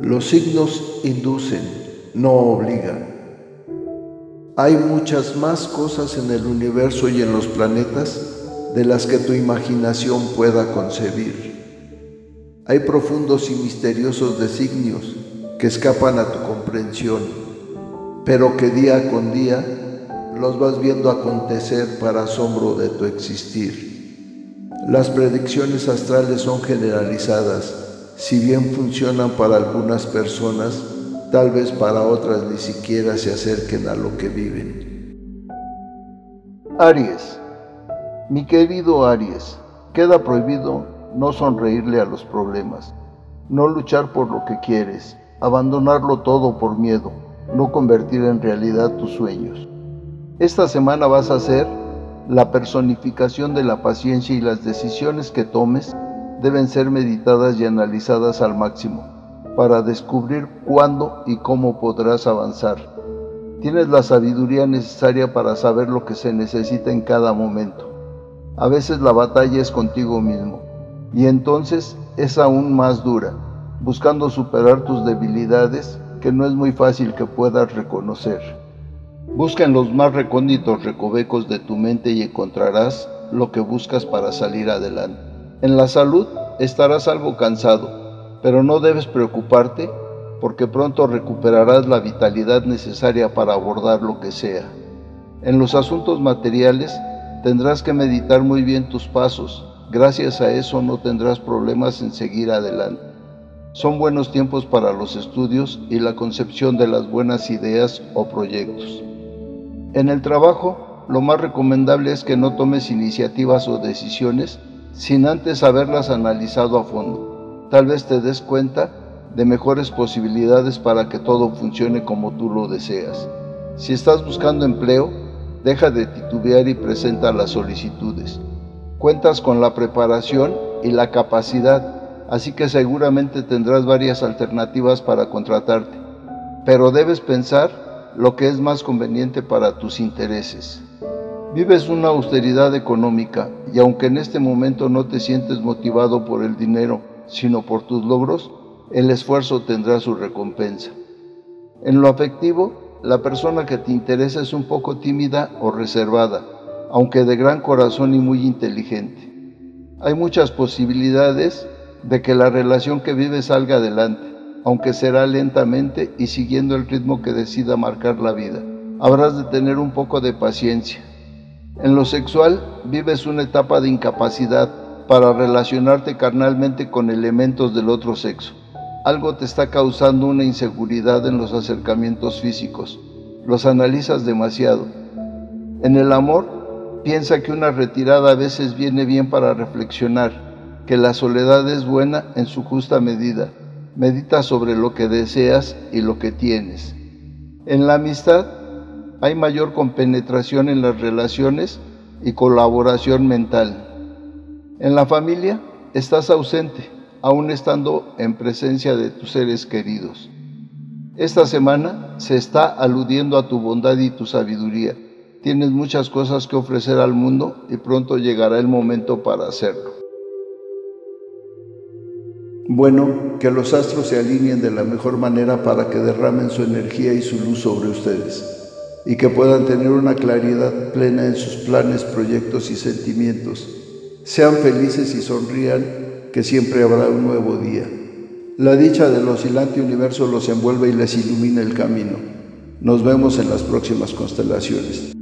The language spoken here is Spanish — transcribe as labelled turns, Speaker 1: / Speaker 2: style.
Speaker 1: Los signos inducen, no obligan. Hay muchas más cosas en el universo y en los planetas de las que tu imaginación pueda concebir. Hay profundos y misteriosos designios que escapan a tu comprensión, pero que día con día los vas viendo acontecer para asombro de tu existir. Las predicciones astrales son generalizadas, si bien funcionan para algunas personas, tal vez para otras ni siquiera se acerquen a lo que viven.
Speaker 2: Aries, mi querido Aries, queda prohibido no sonreírle a los problemas, no luchar por lo que quieres, abandonarlo todo por miedo, no convertir en realidad tus sueños. Esta semana vas a ser la personificación de la paciencia y las decisiones que tomes deben ser meditadas y analizadas al máximo para descubrir cuándo y cómo podrás avanzar. Tienes la sabiduría necesaria para saber lo que se necesita en cada momento. A veces la batalla es contigo mismo y entonces es aún más dura, buscando superar tus debilidades que no es muy fácil que puedas reconocer. Busca en los más recónditos recovecos de tu mente y encontrarás lo que buscas para salir adelante. En la salud estarás algo cansado, pero no debes preocuparte porque pronto recuperarás la vitalidad necesaria para abordar lo que sea. En los asuntos materiales tendrás que meditar muy bien tus pasos. Gracias a eso no tendrás problemas en seguir adelante. Son buenos tiempos para los estudios y la concepción de las buenas ideas o proyectos. En el trabajo, lo más recomendable es que no tomes iniciativas o decisiones sin antes haberlas analizado a fondo. Tal vez te des cuenta de mejores posibilidades para que todo funcione como tú lo deseas. Si estás buscando empleo, deja de titubear y presenta las solicitudes. Cuentas con la preparación y la capacidad, así que seguramente tendrás varias alternativas para contratarte, pero debes pensar lo que es más conveniente para tus intereses. Vives una austeridad económica y aunque en este momento no te sientes motivado por el dinero, sino por tus logros, el esfuerzo tendrá su recompensa. En lo afectivo, la persona que te interesa es un poco tímida o reservada, aunque de gran corazón y muy inteligente. Hay muchas posibilidades de que la relación que vives salga adelante aunque será lentamente y siguiendo el ritmo que decida marcar la vida. Habrás de tener un poco de paciencia. En lo sexual vives una etapa de incapacidad para relacionarte carnalmente con elementos del otro sexo. Algo te está causando una inseguridad en los acercamientos físicos. Los analizas demasiado. En el amor, piensa que una retirada a veces viene bien para reflexionar, que la soledad es buena en su justa medida Medita sobre lo que deseas y lo que tienes. En la amistad hay mayor compenetración en las relaciones y colaboración mental. En la familia estás ausente, aún estando en presencia de tus seres queridos. Esta semana se está aludiendo a tu bondad y tu sabiduría. Tienes muchas cosas que ofrecer al mundo y pronto llegará el momento para hacerlo.
Speaker 1: Bueno, que los astros se alineen de la mejor manera para que derramen su energía y su luz sobre ustedes y que puedan tener una claridad plena en sus planes, proyectos y sentimientos. Sean felices y sonrían, que siempre habrá un nuevo día. La dicha del oscilante universo los envuelve y les ilumina el camino. Nos vemos en las próximas constelaciones.